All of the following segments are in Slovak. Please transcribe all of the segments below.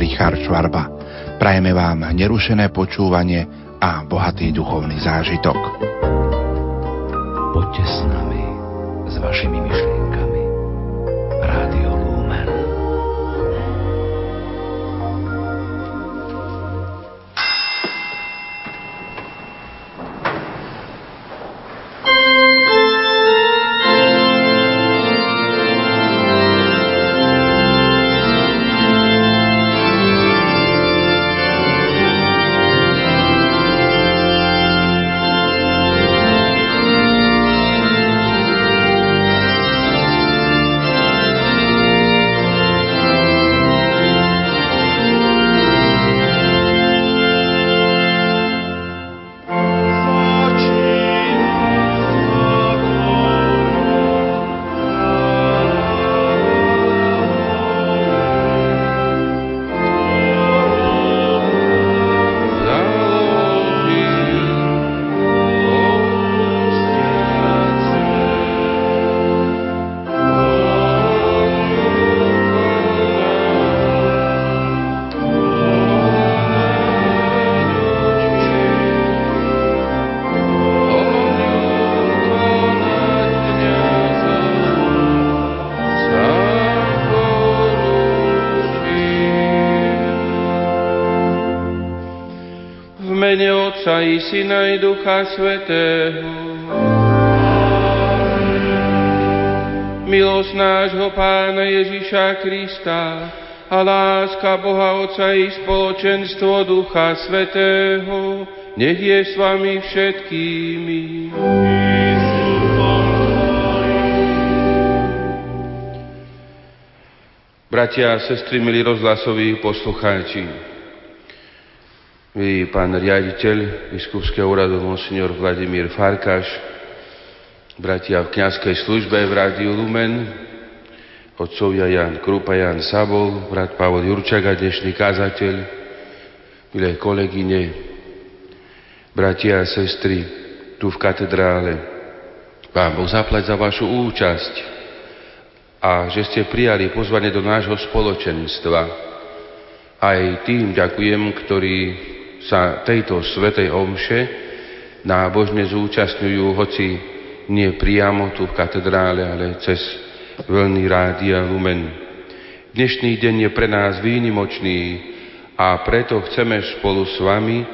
Richard Schwarba. Prajeme vám nerušené počúvanie a bohatý duchovný zážitok. Poďte s nami, s vašimi myšlienkami. Syna i Ducha Svetého. Milosť nášho Pána Ježiša Krista a láska Boha Otca i spoločenstvo Ducha Svetého nech je s vami všetkými. Bratia a sestry, milí rozhlasoví poslucháči, vy, pán riaditeľ biskupského úradu, monsignor Vladimír Farkáš, bratia v kniazkej službe v Rádiu Lumen, otcovia Jan Krupa, Jan Sabol, brat Pavol Jurčaga, dnešný kázateľ, milé kolegyne, bratia a sestry, tu v katedrále. Pán Boh zaplať za vašu účasť a že ste prijali pozvanie do nášho spoločenstva. Aj tým ďakujem, ktorí sa tejto svetej omše nábožne zúčastňujú, hoci nie priamo tu v katedrále, ale cez veľný rádia Lumen. Dnešný deň je pre nás výnimočný a preto chceme spolu s vami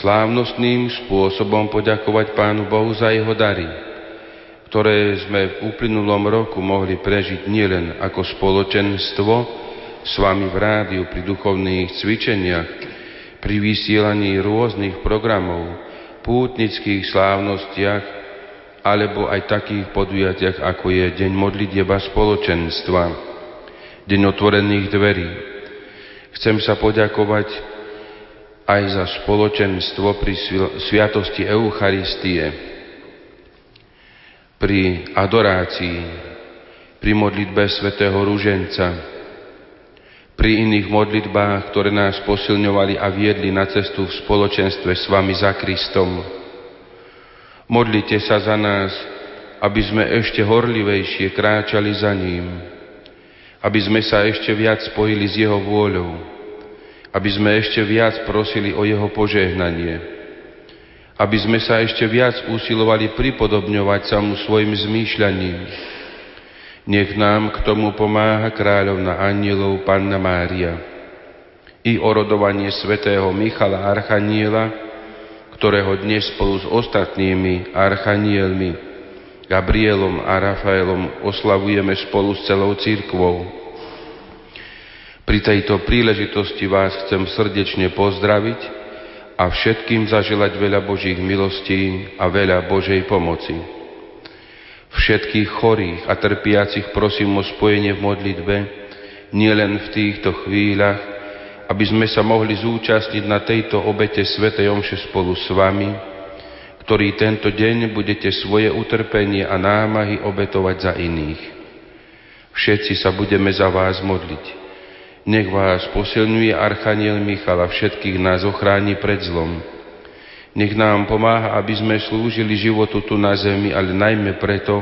slávnostným spôsobom poďakovať Pánu Bohu za jeho dary, ktoré sme v uplynulom roku mohli prežiť nielen ako spoločenstvo s vami v rádiu pri duchovných cvičeniach, pri vysielaní rôznych programov, pútnických slávnostiach alebo aj takých podujatiach, ako je Deň modlitieba spoločenstva, Deň otvorených dverí. Chcem sa poďakovať aj za spoločenstvo pri sviatosti Eucharistie, pri adorácii, pri modlitbe svätého Rúženca, pri iných modlitbách, ktoré nás posilňovali a viedli na cestu v spoločenstve s vami za Kristom. Modlite sa za nás, aby sme ešte horlivejšie kráčali za ním, aby sme sa ešte viac spojili s Jeho vôľou, aby sme ešte viac prosili o Jeho požehnanie, aby sme sa ešte viac usilovali pripodobňovať sa mu svojim zmýšľaním, nech nám k tomu pomáha kráľovna anielov Panna Mária i orodovanie svätého Michala Archaniela, ktorého dnes spolu s ostatnými archanielmi Gabrielom a Rafaelom oslavujeme spolu s celou církvou. Pri tejto príležitosti vás chcem srdečne pozdraviť a všetkým zaželať veľa Božích milostí a veľa Božej pomoci. Všetkých chorých a trpiacich prosím o spojenie v modlitbe, nielen v týchto chvíľach, aby sme sa mohli zúčastniť na tejto obete Svetej Omše spolu s vami, ktorý tento deň budete svoje utrpenie a námahy obetovať za iných. Všetci sa budeme za vás modliť. Nech vás posilňuje Archaniel Michal a všetkých nás ochráni pred zlom nech nám pomáha, aby sme slúžili životu tu na zemi, ale najmä preto,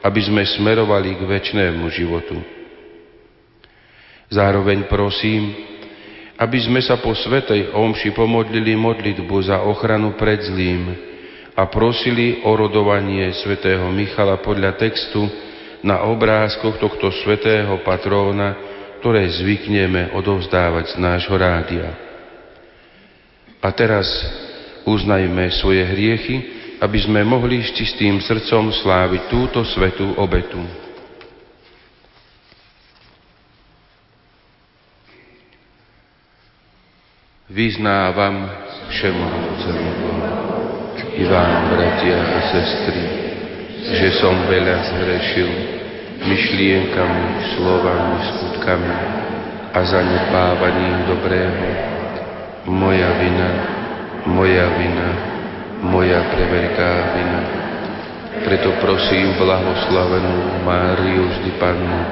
aby sme smerovali k väčšnému životu. Zároveň prosím, aby sme sa po Svetej Omši pomodlili modlitbu za ochranu pred zlým a prosili o rodovanie svätého Michala podľa textu na obrázkoch tohto svätého patróna, ktoré zvykneme odovzdávať z nášho rádia. A teraz uznajme svoje hriechy, aby sme mohli s čistým srdcom sláviť túto svetú obetu. Vyznávam všemohúcemu i vám, bratia a sestry, že som veľa zhrešil myšlienkami, slovami, skutkami a zanedbávaním dobrého. Moja vina, moja vina, moja preveľká vina. Preto prosím blahoslavenú Máriu vždy Pannu,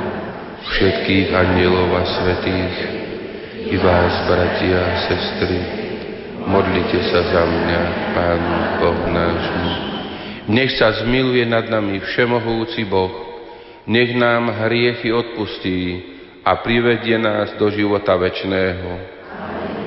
všetkých anielov a svetých, i vás, bratia a sestry, modlite sa za mňa, Pán Boh náš. Nech sa zmiluje nad nami všemohúci Boh, nech nám hriechy odpustí a privedie nás do života večného. Modlíme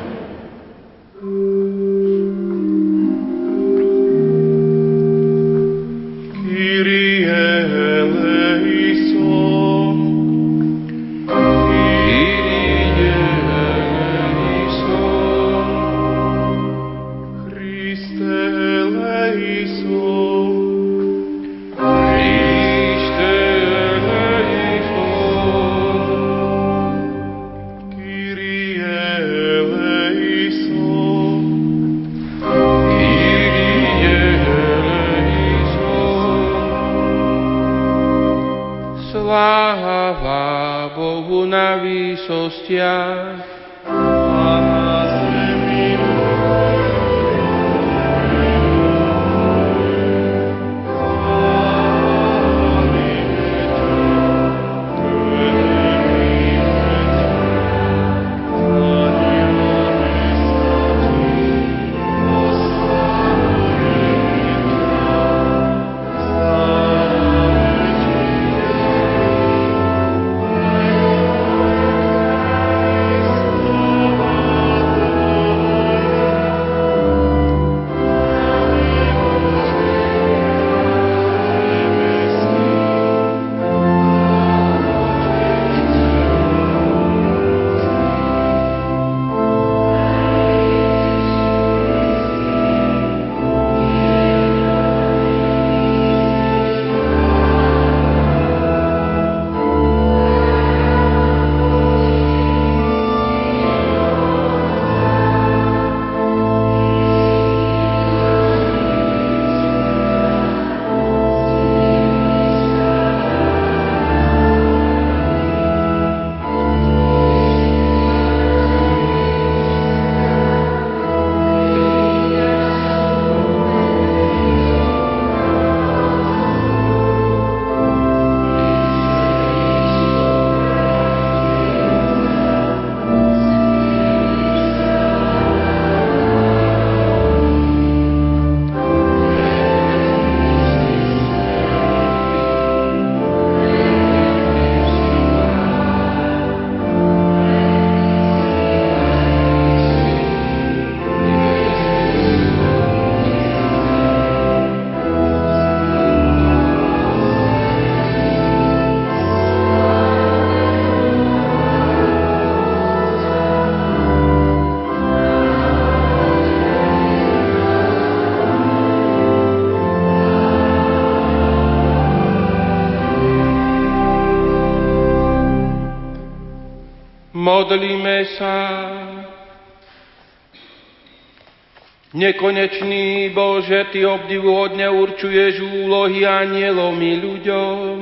Nekonečný Bože, Ty obdivuhodne určuješ úlohy anielom i ľuďom.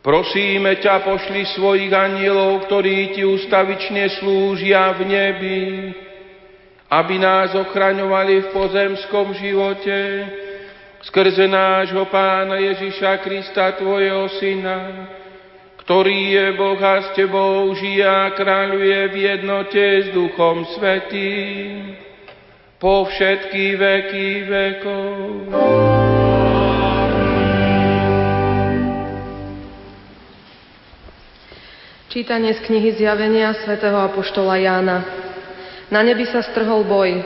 Prosíme ťa, pošli svojich anielov, ktorí Ti ustavične slúžia v nebi, aby nás ochraňovali v pozemskom živote, skrze nášho Pána Ježiša Krista, Tvojho Syna, ktorý je Boh a s Tebou žije a kráľuje v jednote s Duchom Svetým po všetky veky vekov. Čítanie z knihy Zjavenia svätého Apoštola Jána. Na nebi sa strhol boj.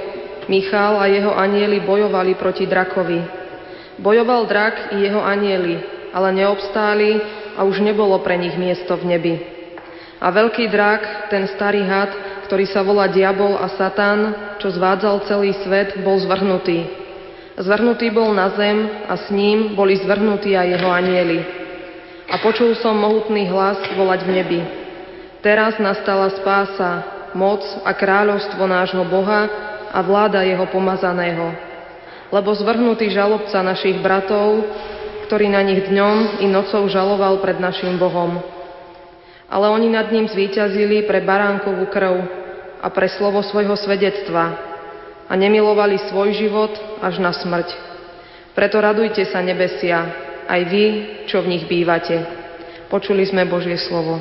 Michal a jeho anieli bojovali proti drakovi. Bojoval drak i jeho anieli, ale neobstáli a už nebolo pre nich miesto v nebi. A veľký drak, ten starý had, ktorý sa volá Diabol a Satan, čo zvádzal celý svet, bol zvrhnutý. Zvrhnutý bol na zem a s ním boli zvrhnutí aj jeho anieli. A počul som mohutný hlas volať v nebi. Teraz nastala spása, moc a kráľovstvo nášho Boha a vláda jeho pomazaného. Lebo zvrhnutý žalobca našich bratov, ktorý na nich dňom i nocou žaloval pred našim Bohom. Ale oni nad ním zvíťazili pre baránkovú krv a pre slovo svojho svedectva a nemilovali svoj život až na smrť. Preto radujte sa nebesia, aj vy, čo v nich bývate. Počuli sme Božie slovo.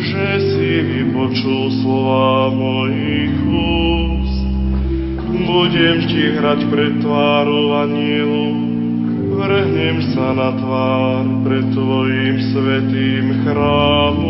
že si vypočul slova mojich úst. Budem ti hrať pred tvárou anielu, vrhnem sa na tvár pred tvojim svetým chrámom.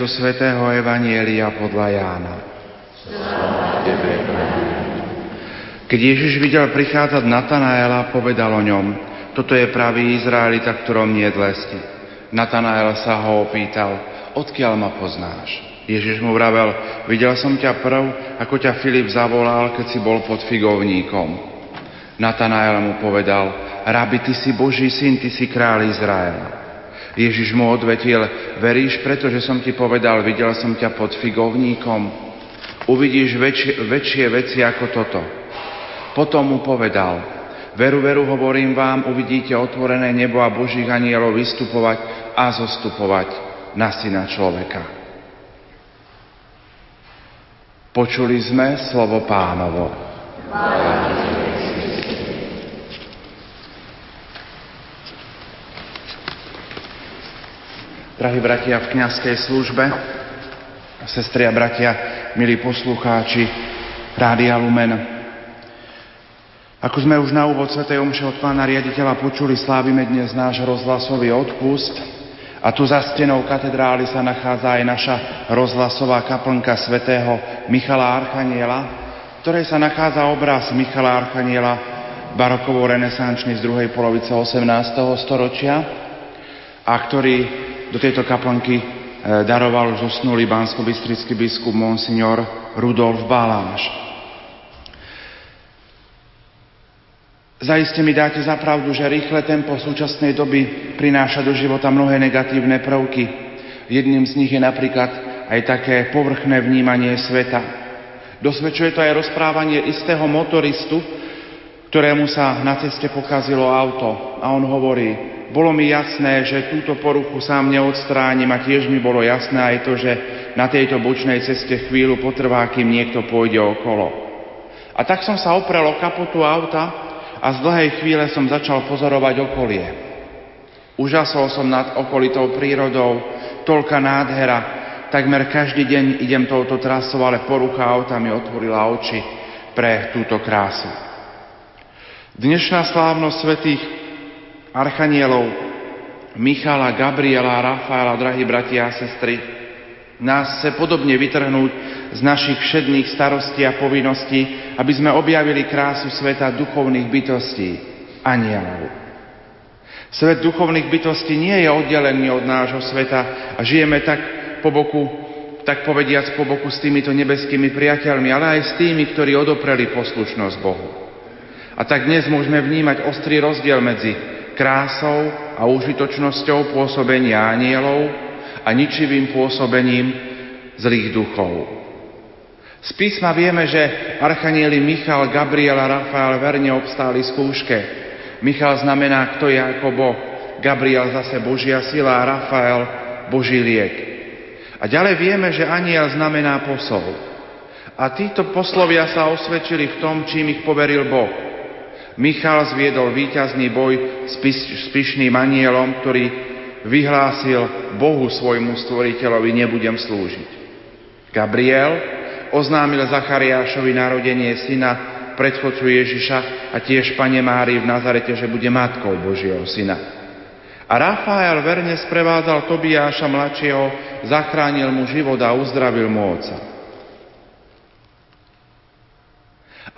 zo svätého Evanielia podľa Jána. Keď Ježiš videl prichádzať Natanaela, povedal o ňom, toto je pravý Izraelita, ktorom nie dlesti. Natanael sa ho opýtal, odkiaľ ma poznáš? Ježiš mu vravel, videl som ťa prv, ako ťa Filip zavolal, keď si bol pod figovníkom. Natanael mu povedal, rabi, ty si Boží syn, ty si kráľ Izraela. Ježiš mu odvetil, veríš, pretože som ti povedal, videl som ťa pod figovníkom. Uvidíš väčšie, väčšie veci ako toto. Potom mu povedal, veru, veru, hovorím vám, uvidíte otvorené nebo a Božích anielov vystupovať a zostupovať na syna človeka. Počuli sme slovo pánovo. Drahí bratia v kniazkej službe, sestri a bratia, milí poslucháči Rádia Lumen. Ako sme už na úvod Sv. Omše od pána riaditeľa počuli, slávime dnes náš rozhlasový odpust, a tu za stenou katedrály sa nachádza aj naša rozhlasová kaplnka svätého Michala Archaniela, v ktorej sa nachádza obraz Michala Archaniela barokovo renesančný z druhej polovice 18. storočia a ktorý do tejto kaplnky e, daroval už usnulý bansko-bystrický biskup Monsignor Rudolf Baláš. Zaiste mi dáte za pravdu, že rýchle tempo súčasnej doby prináša do života mnohé negatívne prvky. Jedným z nich je napríklad aj také povrchné vnímanie sveta. Dosvedčuje to aj rozprávanie istého motoristu, ktorému sa na ceste pokazilo auto. A on hovorí, bolo mi jasné, že túto poruchu sám neodstránim a tiež mi bolo jasné aj to, že na tejto bočnej ceste chvíľu potrvá, kým niekto pôjde okolo. A tak som sa oprel o kapotu auta a z dlhej chvíle som začal pozorovať okolie. Užasol som nad okolitou prírodou, toľka nádhera, takmer každý deň idem touto trasou, ale porucha auta mi otvorila oči pre túto krásu. Dnešná slávnosť svetých archanielov Michala, Gabriela Rafaela, drahí bratia a sestry, nás chce podobne vytrhnúť z našich všedných starostí a povinností, aby sme objavili krásu sveta duchovných bytostí, anielov. Svet duchovných bytostí nie je oddelený od nášho sveta a žijeme tak po boku, tak povediac po boku s týmito nebeskými priateľmi, ale aj s tými, ktorí odopreli poslušnosť Bohu. A tak dnes môžeme vnímať ostrý rozdiel medzi krásou a užitočnosťou pôsobenia anielov a ničivým pôsobením zlých duchov. Z písma vieme, že archanieli Michal, Gabriel a Rafael verne obstáli skúške. Michal znamená, kto je ako Boh. Gabriel zase Božia sila a Rafael Boží liek. A ďalej vieme, že aniel znamená posol. A títo poslovia sa osvedčili v tom, čím ich poveril Boh. Michal zviedol víťazný boj s, pys- s pyšným anielom, ktorý vyhlásil Bohu svojmu stvoriteľovi, nebudem slúžiť. Gabriel oznámil Zachariášovi narodenie syna, predchodcu Ježiša a tiež Pane Mári v Nazarete, že bude matkou Božieho syna. A Rafael verne sprevádzal Tobiáša mladšieho, zachránil mu život a uzdravil mu oca.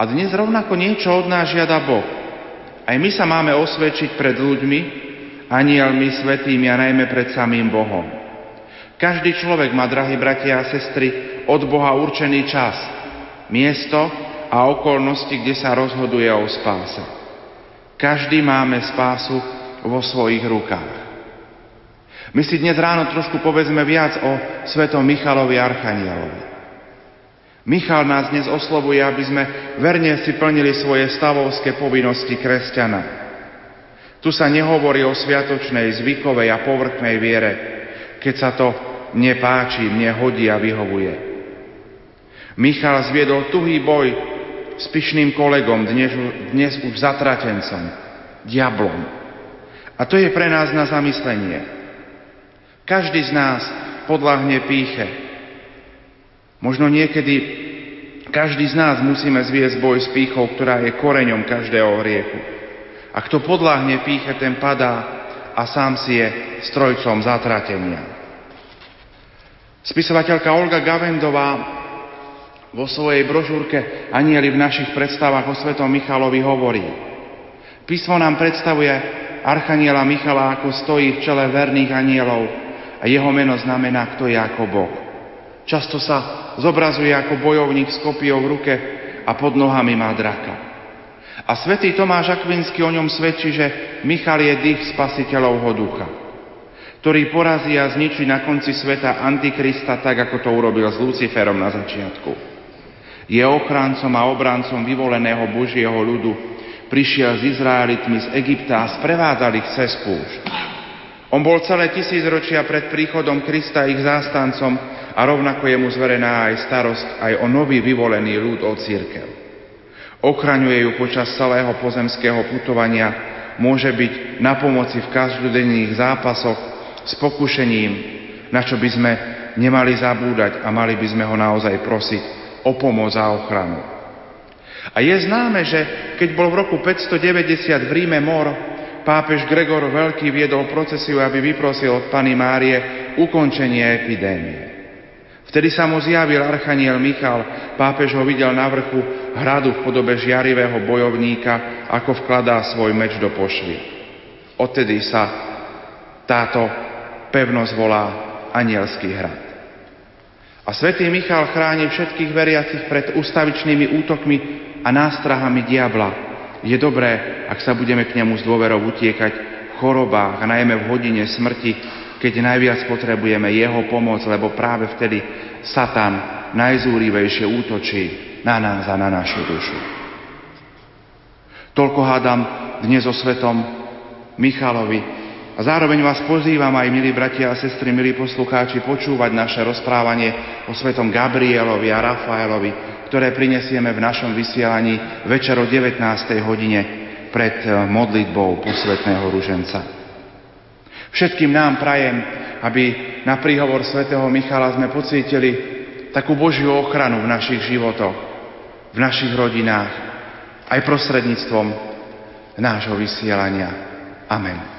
A dnes rovnako niečo od nás žiada Boh. Aj my sa máme osvedčiť pred ľuďmi, anielmi, svetými a najmä pred samým Bohom. Každý človek má, drahí bratia a sestry, od Boha určený čas, miesto a okolnosti, kde sa rozhoduje o spáse. Každý máme spásu vo svojich rukách. My si dnes ráno trošku povedzme viac o svetom Michalovi Archanielovi. Michal nás dnes oslovuje, aby sme verne si plnili svoje stavovské povinnosti kresťana. Tu sa nehovorí o sviatočnej, zvykovej a povrchnej viere, keď sa to mne páči, mne hodí a vyhovuje. Michal zviedol tuhý boj s pyšným kolegom, dnes, dnes už zatratencom, diablom. A to je pre nás na zamyslenie. Každý z nás podľahne píche. Možno niekedy každý z nás musíme zviesť boj s pýchou, ktorá je koreňom každého hriechu. A kto podľahne píche, ten padá a sám si je strojcom zatratenia. Spisovateľka Olga Gavendová vo svojej brožúrke Anieli v našich predstavách o svetom Michalovi hovorí. Písmo nám predstavuje Archaniela Michala, ako stojí v čele verných anielov a jeho meno znamená, kto je ako Boh. Často sa zobrazuje ako bojovník s kopiou v ruke a pod nohami má draka. A svätý Tomáš Akvinsky o ňom svedčí, že Michal je dých spasiteľovho ducha, ktorý porazí a zničí na konci sveta Antikrista tak, ako to urobil s Luciferom na začiatku. Je ochráncom a obrancom vyvoleného Božieho ľudu. Prišiel s Izraelitmi z Egypta a sprevádzal ich cez púšť. On bol celé tisícročia pred príchodom Krista ich zástancom a rovnako je mu zverená aj starosť aj o nový vyvolený ľud od církev. Ochraňuje ju počas celého pozemského putovania, môže byť na pomoci v každodenných zápasoch s pokušením, na čo by sme nemali zabúdať a mali by sme ho naozaj prosiť o pomoc a ochranu. A je známe, že keď bol v roku 590 v Ríme mor, pápež Gregor Veľký viedol procesiu, aby vyprosil od Pany Márie ukončenie epidémie. Vtedy sa mu zjavil archaniel Michal, pápež ho videl na vrchu hradu v podobe žiarivého bojovníka, ako vkladá svoj meč do pošvy. Odtedy sa táto pevnosť volá Anielský hrad. A svätý Michal chráni všetkých veriacich pred ustavičnými útokmi a nástrahami diabla, je dobré, ak sa budeme k nemu s dôverou utiekať v chorobách a najmä v hodine smrti, keď najviac potrebujeme jeho pomoc, lebo práve vtedy Satan najzúrivejšie útočí na nás a na našu dušu. Toľko hádam dnes o svetom Michalovi a zároveň vás pozývam aj, milí bratia a sestry, milí poslucháči, počúvať naše rozprávanie o svetom Gabrielovi a Rafaelovi, ktoré prinesieme v našom vysielaní večer o 19. hodine pred modlitbou posvetného ruženca. Všetkým nám prajem, aby na príhovor svätého Michala sme pocítili takú Božiu ochranu v našich životoch, v našich rodinách, aj prostredníctvom nášho vysielania. Amen.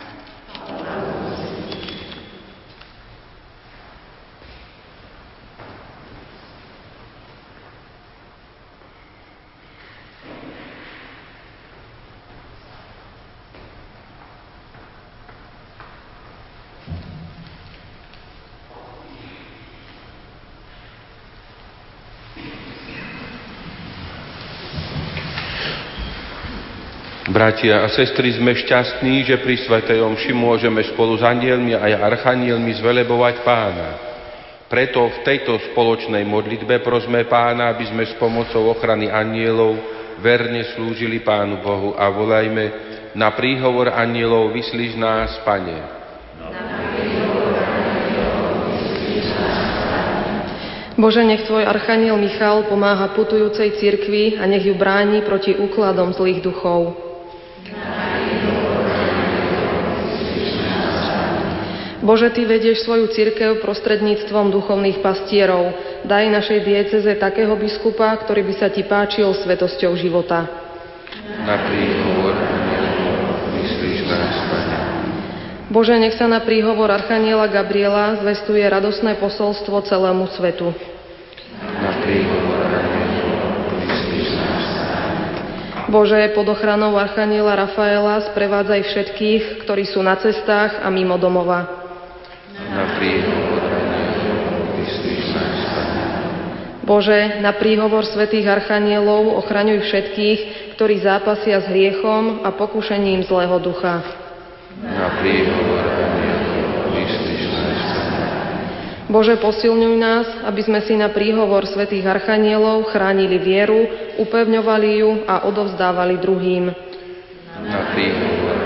Bratia a sestry, sme šťastní, že pri Svetej Omši môžeme spolu s anielmi a archanielmi zvelebovať Pána. Preto v tejto spoločnej modlitbe prosme Pána, aby sme s pomocou ochrany anielov verne slúžili Pánu Bohu a volajme na príhovor anielov vyslíš nás, Pane. Bože, nech Tvoj archaniel Michal pomáha putujúcej cirkvi a nech ju bráni proti úkladom zlých duchov. Bože, Ty vedieš svoju cirkev prostredníctvom duchovných pastierov. Daj našej dieceze takého biskupa, ktorý by sa Ti páčil svetosťou života. Na príhovor myslíš nás, Pane. Bože, nech sa na príhovor Archaniela Gabriela zvestuje radosné posolstvo celému svetu. Na príhovor Bože, pod ochranou Archaniela Rafaela sprevádzaj všetkých, ktorí sú na cestách a mimo domova na príhovor Bože, na príhovor svätých archanielov ochraňuj všetkých, ktorí zápasia s hriechom a pokušením zlého ducha. Na príhovor Bože, posilňuj nás, aby sme si na príhovor svätých archanielov chránili vieru, upevňovali ju a odovzdávali druhým. Na príhovor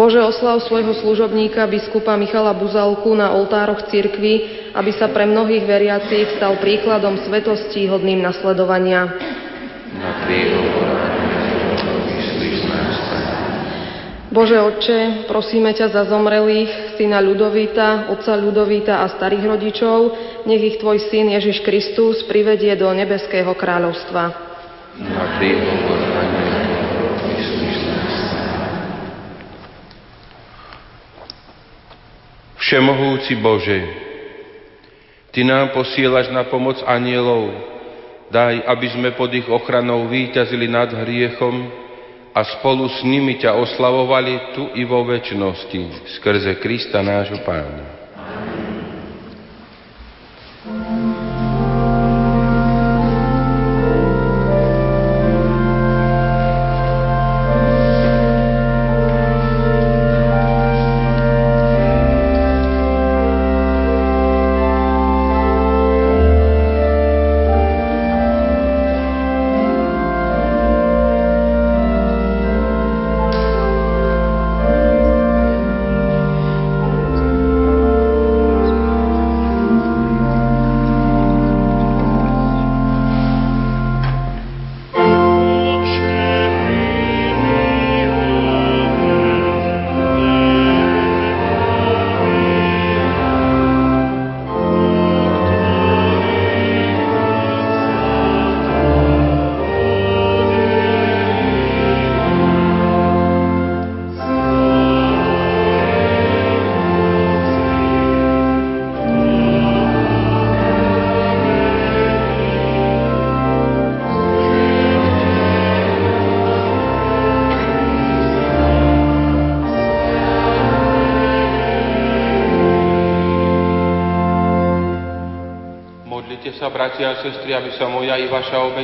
Bože, oslav svojho služobníka biskupa Michala Buzalku na oltároch cirkvy, aby sa pre mnohých veriacich stal príkladom svetosti hodným nasledovania. Na Bože Otče, prosíme ťa za zomrelých, syna Ľudovita, otca Ľudovita a starých rodičov, nech ich Tvoj syn Ježiš Kristus privedie do nebeského kráľovstva. Na Všemohúci Bože, Ty nám posielaš na pomoc anielov, daj, aby sme pod ich ochranou výťazili nad hriechom a spolu s nimi ťa oslavovali tu i vo väčšnosti, skrze Krista nášho Pána.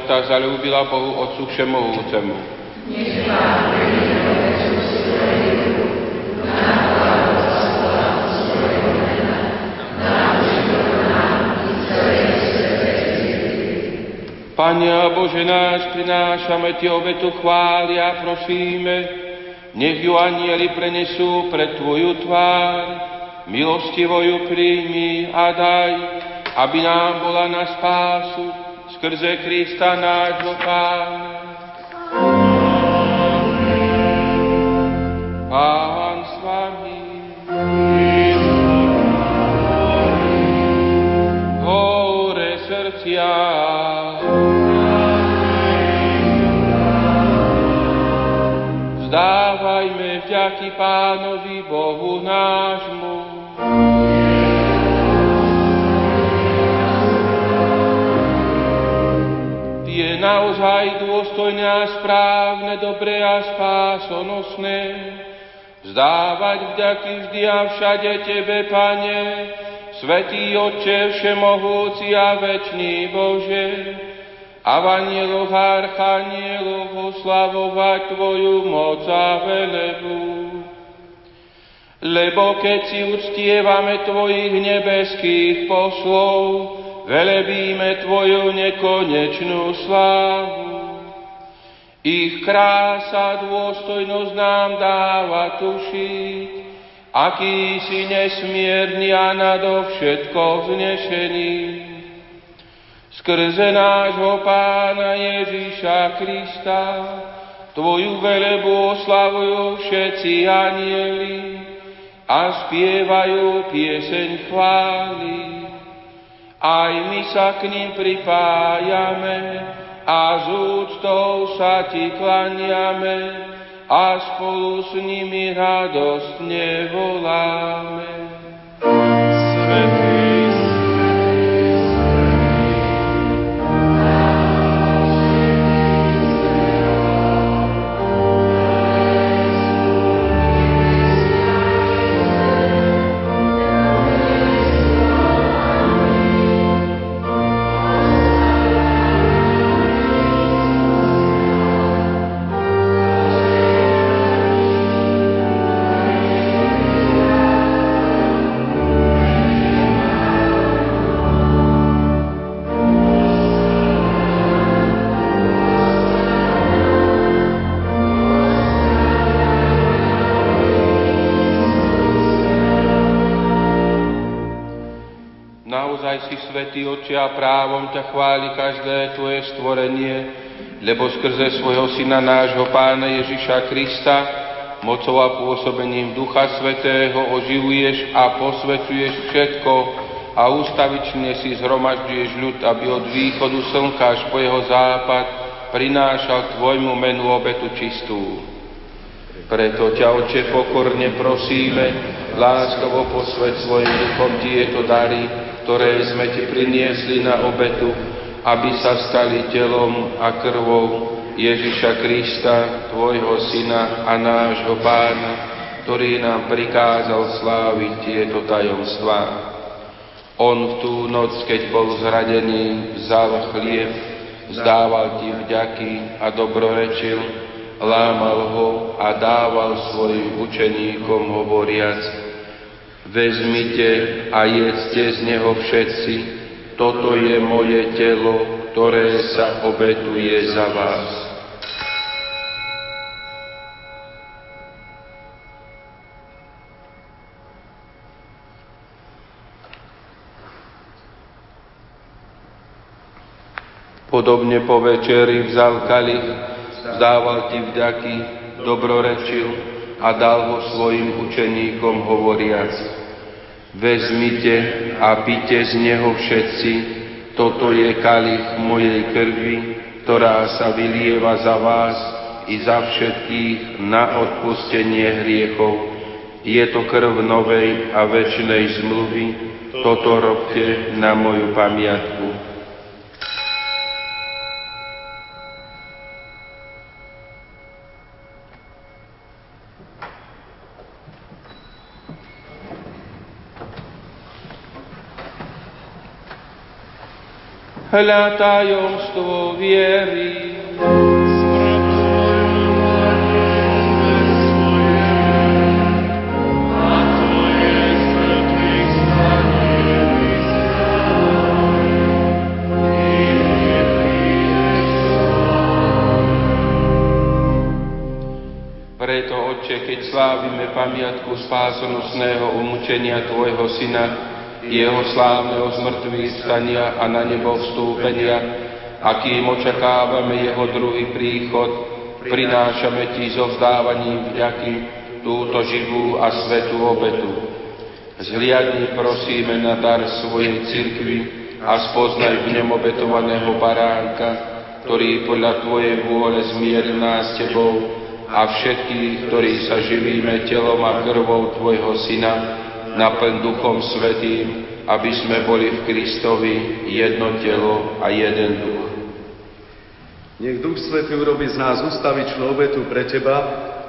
Obeta zalúbila Bohu Otcu Všemohúcemu. Nech Pane a Bože náš, prinášame Ti obetu chváli a prosíme, nech ju anieli prenesú pred Tvoju tvár, milostivo ju príjmi a daj, aby nám bola na spásu skrze Krista nášho Pána. Pán s vami. Hore srdcia. Vzdávajme vďaky Pánovi Bohu nášmu. Naozaj dôstojné a správne, dobré a spásonosné vzdávať vďaky vždy a všade Tebe, Pane, Svetý Otče, Všemohúci a Večný Bože, a a archanieloch oslavovať Tvoju moc a velebu. Lebo keď si uctievame Tvojich nebeských poslov, velebíme Tvoju nekonečnú slávu. Ich krása, dôstojnosť nám dáva tušiť, aký si nesmierny a nadovšetko vznešený skrze nášho Pána Ježíša Krista, Tvoju velebu oslavujú všetci anieli a spievajú pieseň chvály. Aj my sa k ním pripájame a z úctou sa Ti klaniame a spolu s nimi radostne voláme. Svetý Oče, a právom ťa chváli každé Tvoje stvorenie, lebo skrze svojho Syna nášho Pána Ježiša Krista, mocou a pôsobením Ducha Svetého oživuješ a posvetuješ všetko a ústavične si zhromažďuješ ľud, aby od východu slnka až po jeho západ prinášal Tvojmu menu obetu čistú. Preto ťa, Oče, pokorne prosíme, láskavo posvet svojim duchom tieto dary, ktoré sme Ti priniesli na obetu, aby sa stali telom a krvou Ježiša Krista, Tvojho Syna a nášho Pána, ktorý nám prikázal sláviť tieto tajomstvá. On v tú noc, keď bol zradený, vzal chlieb, vzdával Ti vďaky a dobrorečil, lámal ho a dával svojim učeníkom hovoriac, Vezmite a jedzte z neho všetci, toto je moje telo, ktoré sa obetuje za vás. Podobne po večeri vzal kalich, vzdával ti vďaky, dobrorečil a dal ho svojim učeníkom hovoriac, Vezmite a pite z neho všetci, toto je kalich mojej krvi, ktorá sa vylieva za vás i za všetkých na odpustenie hriechov. Je to krv novej a väčšnej zmluvy, toto robte na moju pamiatku. Hľa tajomstvo viery. Preto, Otče, keď slávime pamiatku spásonosného umúčenia Tvojho Syna, jeho slávneho zmrtvých stania a na nebo vstúpenia, a kým očakávame jeho druhý príchod, prinášame Ti so vzdávaním vďaky túto živú a svetú obetu. Zhliadni prosíme na dar svojej cirkvi a spoznaj v ňom obetovaného baránka, ktorý podľa Tvojej vôle zmieril nás Tebou, a všetkých, ktorí sa živíme telom a krvou Tvojho Syna, naplň Duchom Svetým, aby sme boli v Kristovi jedno telo a jeden duch. Nech Duch Svetý urobi z nás ustavičnú obetu pre Teba,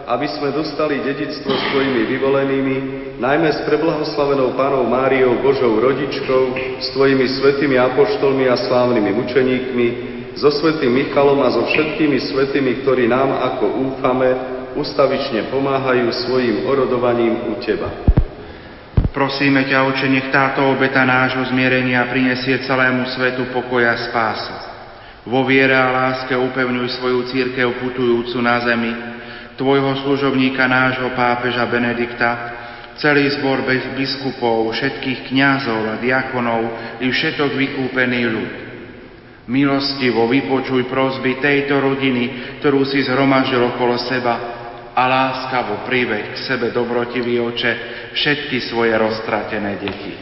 aby sme dostali dedictvo s Tvojimi vyvolenými, najmä s preblahoslavenou Pánou Máriou, Božou rodičkou, s Tvojimi svetými apoštolmi a slávnymi mučeníkmi, so svetým Michalom a so všetkými svetými, ktorí nám, ako úfame, ustavične pomáhajú svojim orodovaním u Teba. Prosíme ťa, Oče, nech táto obeta nášho zmierenia prinesie celému svetu pokoja a spásu. Vo viere a láske upevňuj svoju církev putujúcu na zemi, tvojho služobníka nášho pápeža Benedikta, celý zbor biskupov, všetkých kňazov a diakonov i všetok vykúpený ľud Milostivo vypočuj prosby tejto rodiny, ktorú si zhromažil okolo seba a láskavo priveď k sebe dobrotivý oče všetky svoje roztratené deti.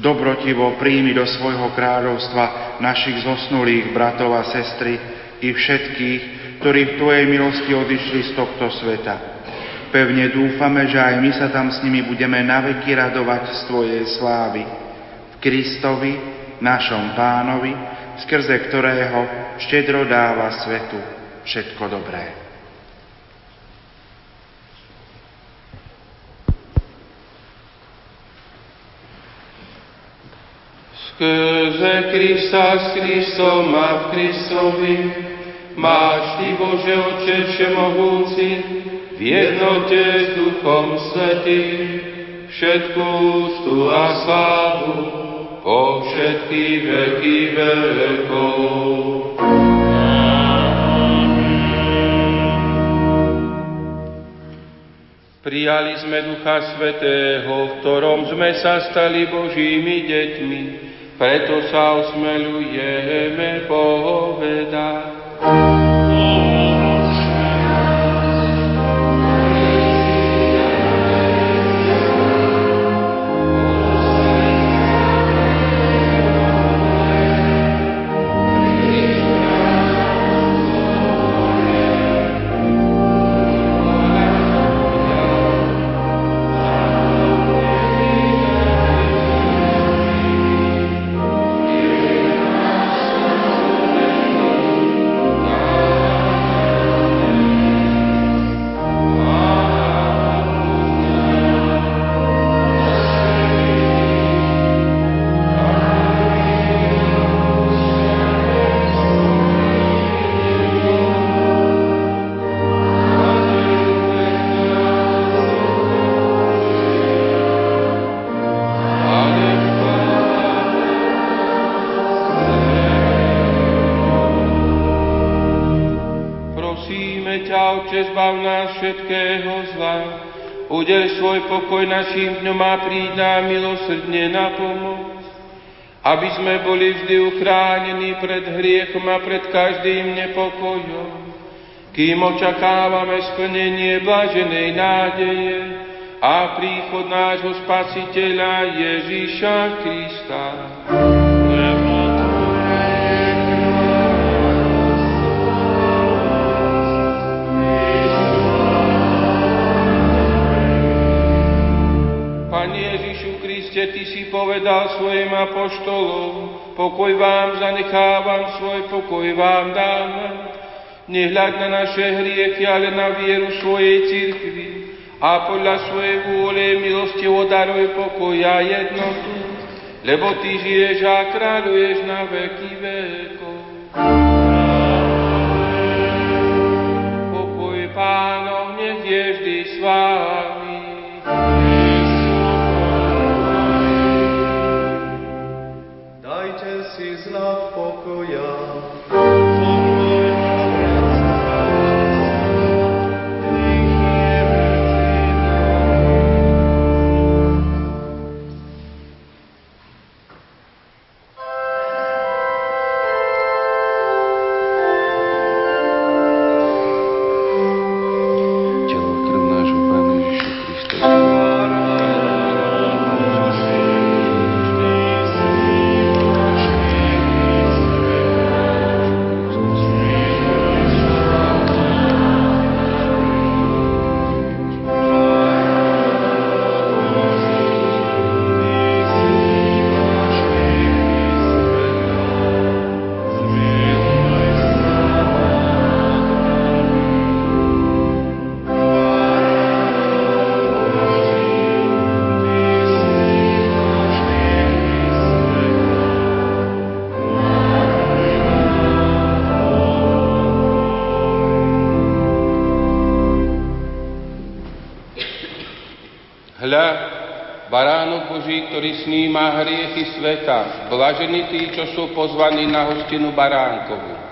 Dobrotivo príjmi do svojho kráľovstva našich zosnulých bratov a sestry i všetkých, ktorí v Tvojej milosti odišli z tohto sveta. Pevne dúfame, že aj my sa tam s nimi budeme naveky radovať z Tvojej slávy. V Kristovi, našom pánovi, skrze ktorého štedro dáva svetu všetko dobré. Skrze Krista s Kristom a v Kristovi máš Ty, Bože Oče Všemohúci, v jednote s Duchom Svetým, všetku ústu a slávu, po všetky veky vekov. Prijali sme Ducha Svetého, v ktorom sme sa stali Božími deťmi, preto sa osmelujeme povedať. Pokoj našim dňom a príď nám milosrdne na pomoc, aby sme boli vždy uchránení pred hriechom a pred každým nepokojom, kým očakávame splnenie blaženej nádeje a príchod nášho Spasiteľa Ježíša Krista. Kriste, povedal svojim apoštolom, pokoj vám zanechávam, svoj pokoj vám dávam. Nehľad na naše hriechy, ale na vieru svojej cirkvi a podľa svojej vôle milosti daruj pokoj a jednotu. lebo Ty žiješ a kráľuješ na veky vekov. Pokoj pánov nech je vždy s vami. Sníma hriechy sveta. Blažení tí, čo sú pozvaní na hostinu baránkovu.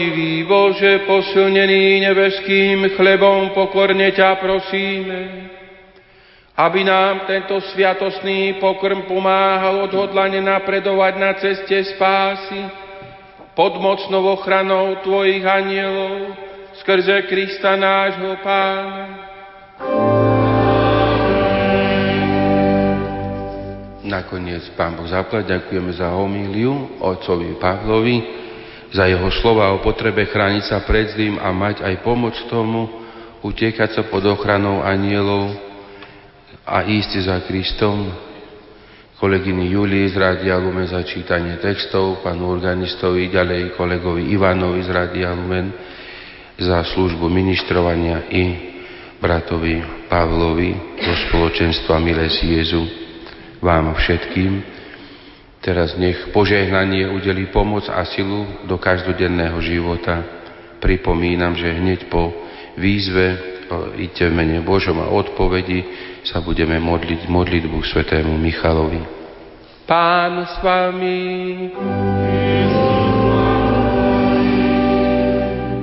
Dobrotivý Bože, posilnený nebeským chlebom, pokorne ťa prosíme, aby nám tento sviatosný pokrm pomáhal odhodlane napredovať na ceste spásy, pod mocnou ochranou Tvojich anielov, skrze Krista nášho Pána. Nakoniec, Pán Boh zaplať, ďakujeme za homíliu Otcovi Pavlovi, za jeho slova o potrebe chrániť sa pred zlým a mať aj pomoc tomu, utiekať sa pod ochranou anielov a ísť za Kristom. Kolegyni Julii z Rádia Lumen za čítanie textov, pánu organistovi, ďalej kolegovi Ivanovi z Rádia Lumen za službu ministrovania i bratovi Pavlovi do spoločenstva Milé si Jezu, vám všetkým. Teraz nech požehnanie udelí pomoc a silu do každodenného života. Pripomínam, že hneď po výzve idte v mene Božom a odpovedi sa budeme modliť modlitbu svetému Michalovi. Pán s vami.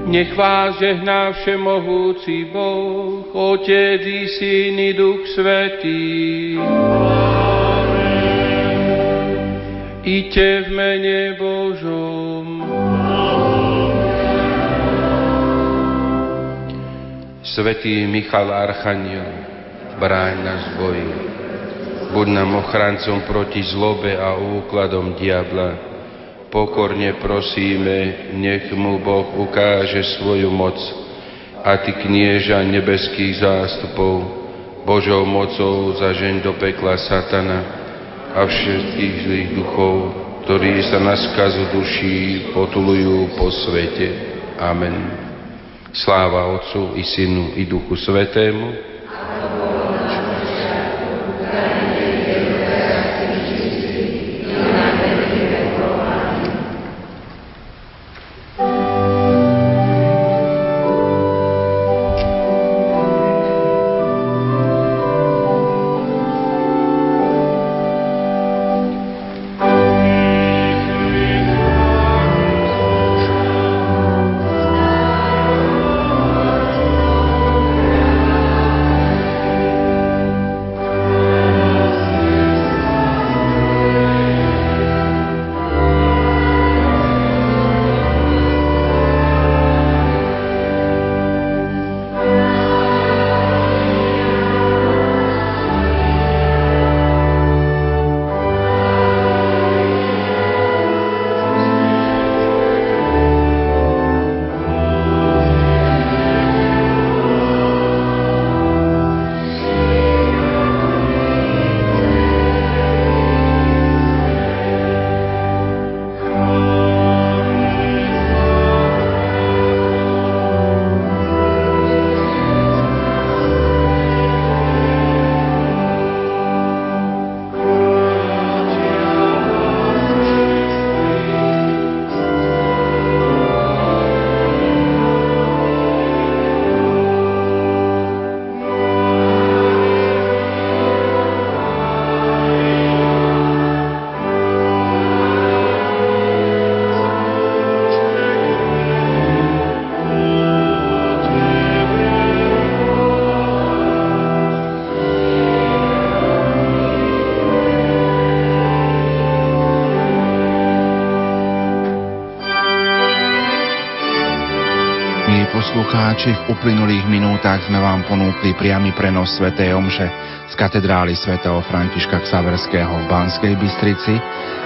Nech vás žehná všemohúci Boh, Otec i Syn i Duch Svetý. Iďte v mene Božom. Svetý Michal Archaniel, bráň nás v boji. Buď nám ochrancom proti zlobe a úkladom diabla. Pokorne prosíme, nech mu Boh ukáže svoju moc. A ty knieža nebeských zástupov, Božou mocou zažeň do pekla satana, a všetkých zlých duchov, ktorí sa na skazu duší potulujú po svete. Amen. Sláva Otcu i Synu i Duchu Svetému, poslucháči, v uplynulých minútach sme vám ponúkli priamy prenos Sv. Omše z katedrály svätého Františka Ksaverského v Banskej Bystrici.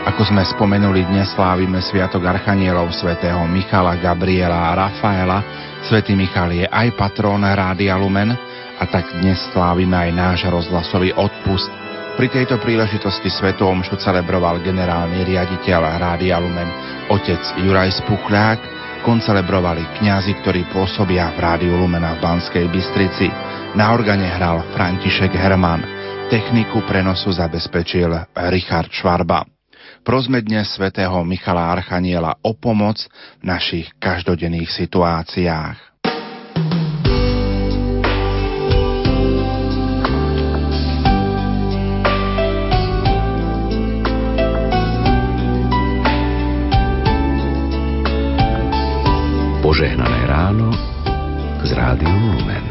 Ako sme spomenuli, dnes slávime Sviatok Archanielov svätého Michala, Gabriela a Rafaela. Svetý Michal je aj patrón Rádia Lumen a tak dnes slávime aj náš rozhlasový odpust. Pri tejto príležitosti Svetu Omšu celebroval generálny riaditeľ Rádia Lumen, otec Juraj Spuchľák, koncelebrovali kňazi, ktorí pôsobia v Rádiu Lumena v Banskej Bystrici. Na organe hral František Herman. Techniku prenosu zabezpečil Richard Švarba. Prosme dnes svätého Michala Archaniela o pomoc v našich každodenných situáciách. Požehnané ráno s rádiom Lumen.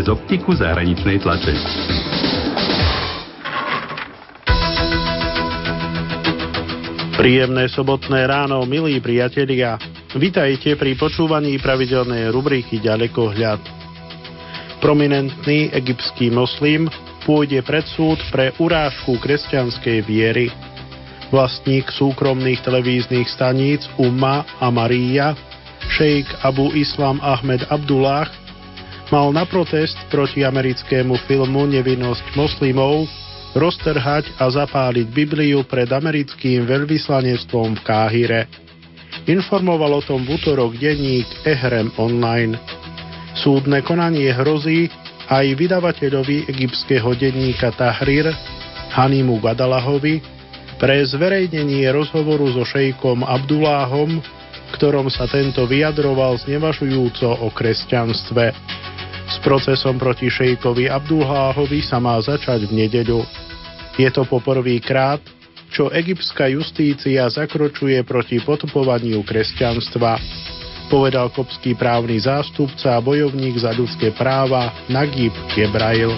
Cez optiku zahraničnej tlače. Príjemné sobotné ráno, milí priatelia. Vitajte pri počúvaní pravidelnej rubriky Ďalekohľad. Prominentný egyptský moslim pôjde pred súd pre urážku kresťanskej viery. Vlastník súkromných televíznych staníc Umma a Maria, šejk Abu Islam Ahmed Abdullah, mal na protest proti americkému filmu Nevinnosť moslimov roztrhať a zapáliť Bibliu pred americkým veľvyslanectvom v Káhire. Informoval o tom v útorok denník Ehrem Online. Súdne konanie hrozí aj vydavateľovi egyptského denníka Tahrir Hanimu Gadalahovi pre zverejnenie rozhovoru so šejkom Abduláhom, ktorom sa tento vyjadroval znevažujúco o kresťanstve. S procesom proti šejkovi Abdulláhovi sa má začať v nedeľu. Je to poprvýkrát, čo egyptská justícia zakročuje proti potupovaniu kresťanstva, povedal kopský právny zástupca a bojovník za ľudské práva Nagib Kebrail.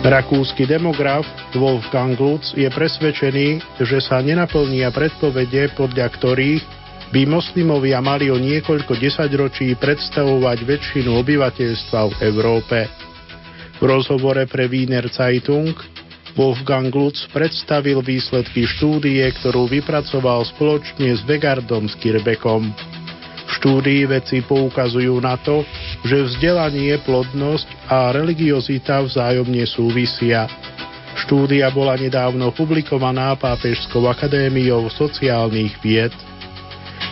Rakúsky demograf Wolfgang Lutz je presvedčený, že sa nenaplnia predpovede, podľa ktorých by moslimovia mali o niekoľko desaťročí predstavovať väčšinu obyvateľstva v Európe. V rozhovore pre Wiener Zeitung Wolfgang Lutz predstavil výsledky štúdie, ktorú vypracoval spoločne s Vegardom Skirbekom. V štúdii veci poukazujú na to, že vzdelanie, plodnosť a religiozita vzájomne súvisia. Štúdia bola nedávno publikovaná Pápežskou akadémiou sociálnych vied.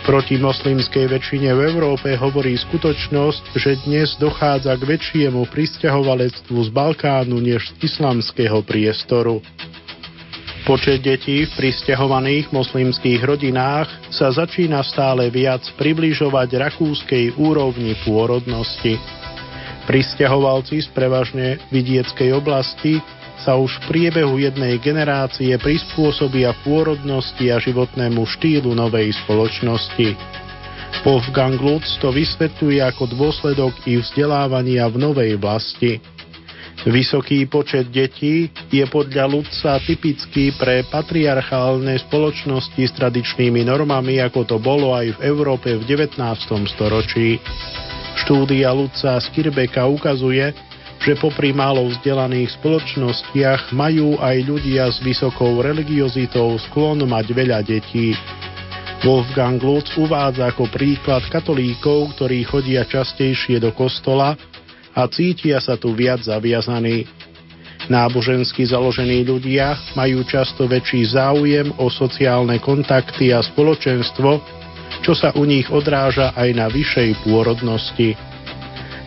Proti moslimskej väčšine v Európe hovorí skutočnosť, že dnes dochádza k väčšiemu pristahovalectvu z Balkánu než z islamského priestoru. Počet detí v pristahovaných moslimských rodinách sa začína stále viac približovať rakúskej úrovni pôrodnosti. Pristahovalci z prevažne vidieckej oblasti sa už v priebehu jednej generácie prispôsobia pôrodnosti a životnému štýlu novej spoločnosti. Wolfgang Lutz to vysvetľuje ako dôsledok ich vzdelávania v novej vlasti. Vysoký počet detí je podľa Lutza typický pre patriarchálne spoločnosti s tradičnými normami, ako to bolo aj v Európe v 19. storočí. Štúdia Lutza z Kirbeka ukazuje, že popri málo vzdelaných spoločnostiach majú aj ľudia s vysokou religiozitou sklon mať veľa detí. Wolfgang Lutz uvádza ako príklad katolíkov, ktorí chodia častejšie do kostola a cítia sa tu viac zaviazaní. Nábožensky založení ľudia majú často väčší záujem o sociálne kontakty a spoločenstvo, čo sa u nich odráža aj na vyššej pôrodnosti.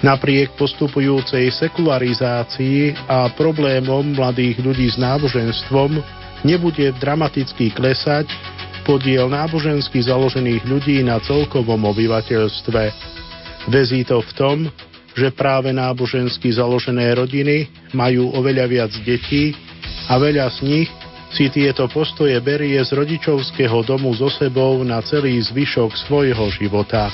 Napriek postupujúcej sekularizácii a problémom mladých ľudí s náboženstvom nebude dramaticky klesať podiel nábožensky založených ľudí na celkovom obyvateľstve. Vezí to v tom, že práve nábožensky založené rodiny majú oveľa viac detí a veľa z nich si tieto postoje berie z rodičovského domu so sebou na celý zvyšok svojho života.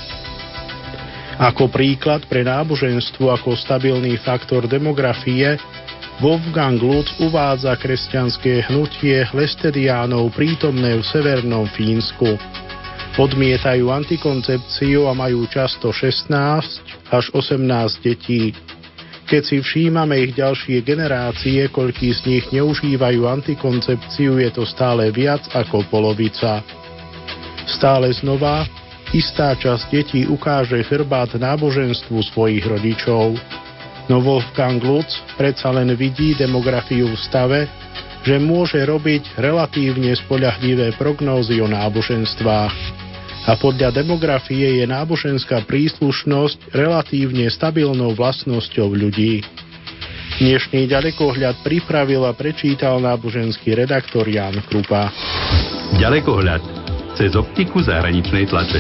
Ako príklad pre náboženstvo ako stabilný faktor demografie Wolfgang Lutz uvádza kresťanské hnutie Lestediánov prítomné v severnom Fínsku. Odmietajú antikoncepciu a majú často 16 až 18 detí. Keď si všímame ich ďalšie generácie, koľký z nich neužívajú antikoncepciu, je to stále viac ako polovica. Stále znova istá časť detí ukáže chrbát náboženstvu svojich rodičov. No Wolfgang Lutz predsa len vidí demografiu v stave, že môže robiť relatívne spoľahlivé prognózy o náboženstvách. A podľa demografie je náboženská príslušnosť relatívne stabilnou vlastnosťou ľudí. Dnešný ďalekohľad pripravil a prečítal náboženský redaktor Jan Krupa. Ďalekohľad cez optiku zahraničnej tlače.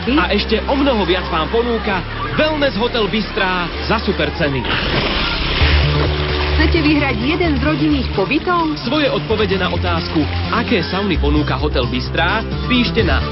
Prírody a ešte o mnoho viac vám ponúka Wellness Hotel Bystrá za super ceny. Chcete vyhrať jeden z rodinných pobytov? Svoje odpovede na otázku, aké sauny ponúka Hotel Bystrá, píšte na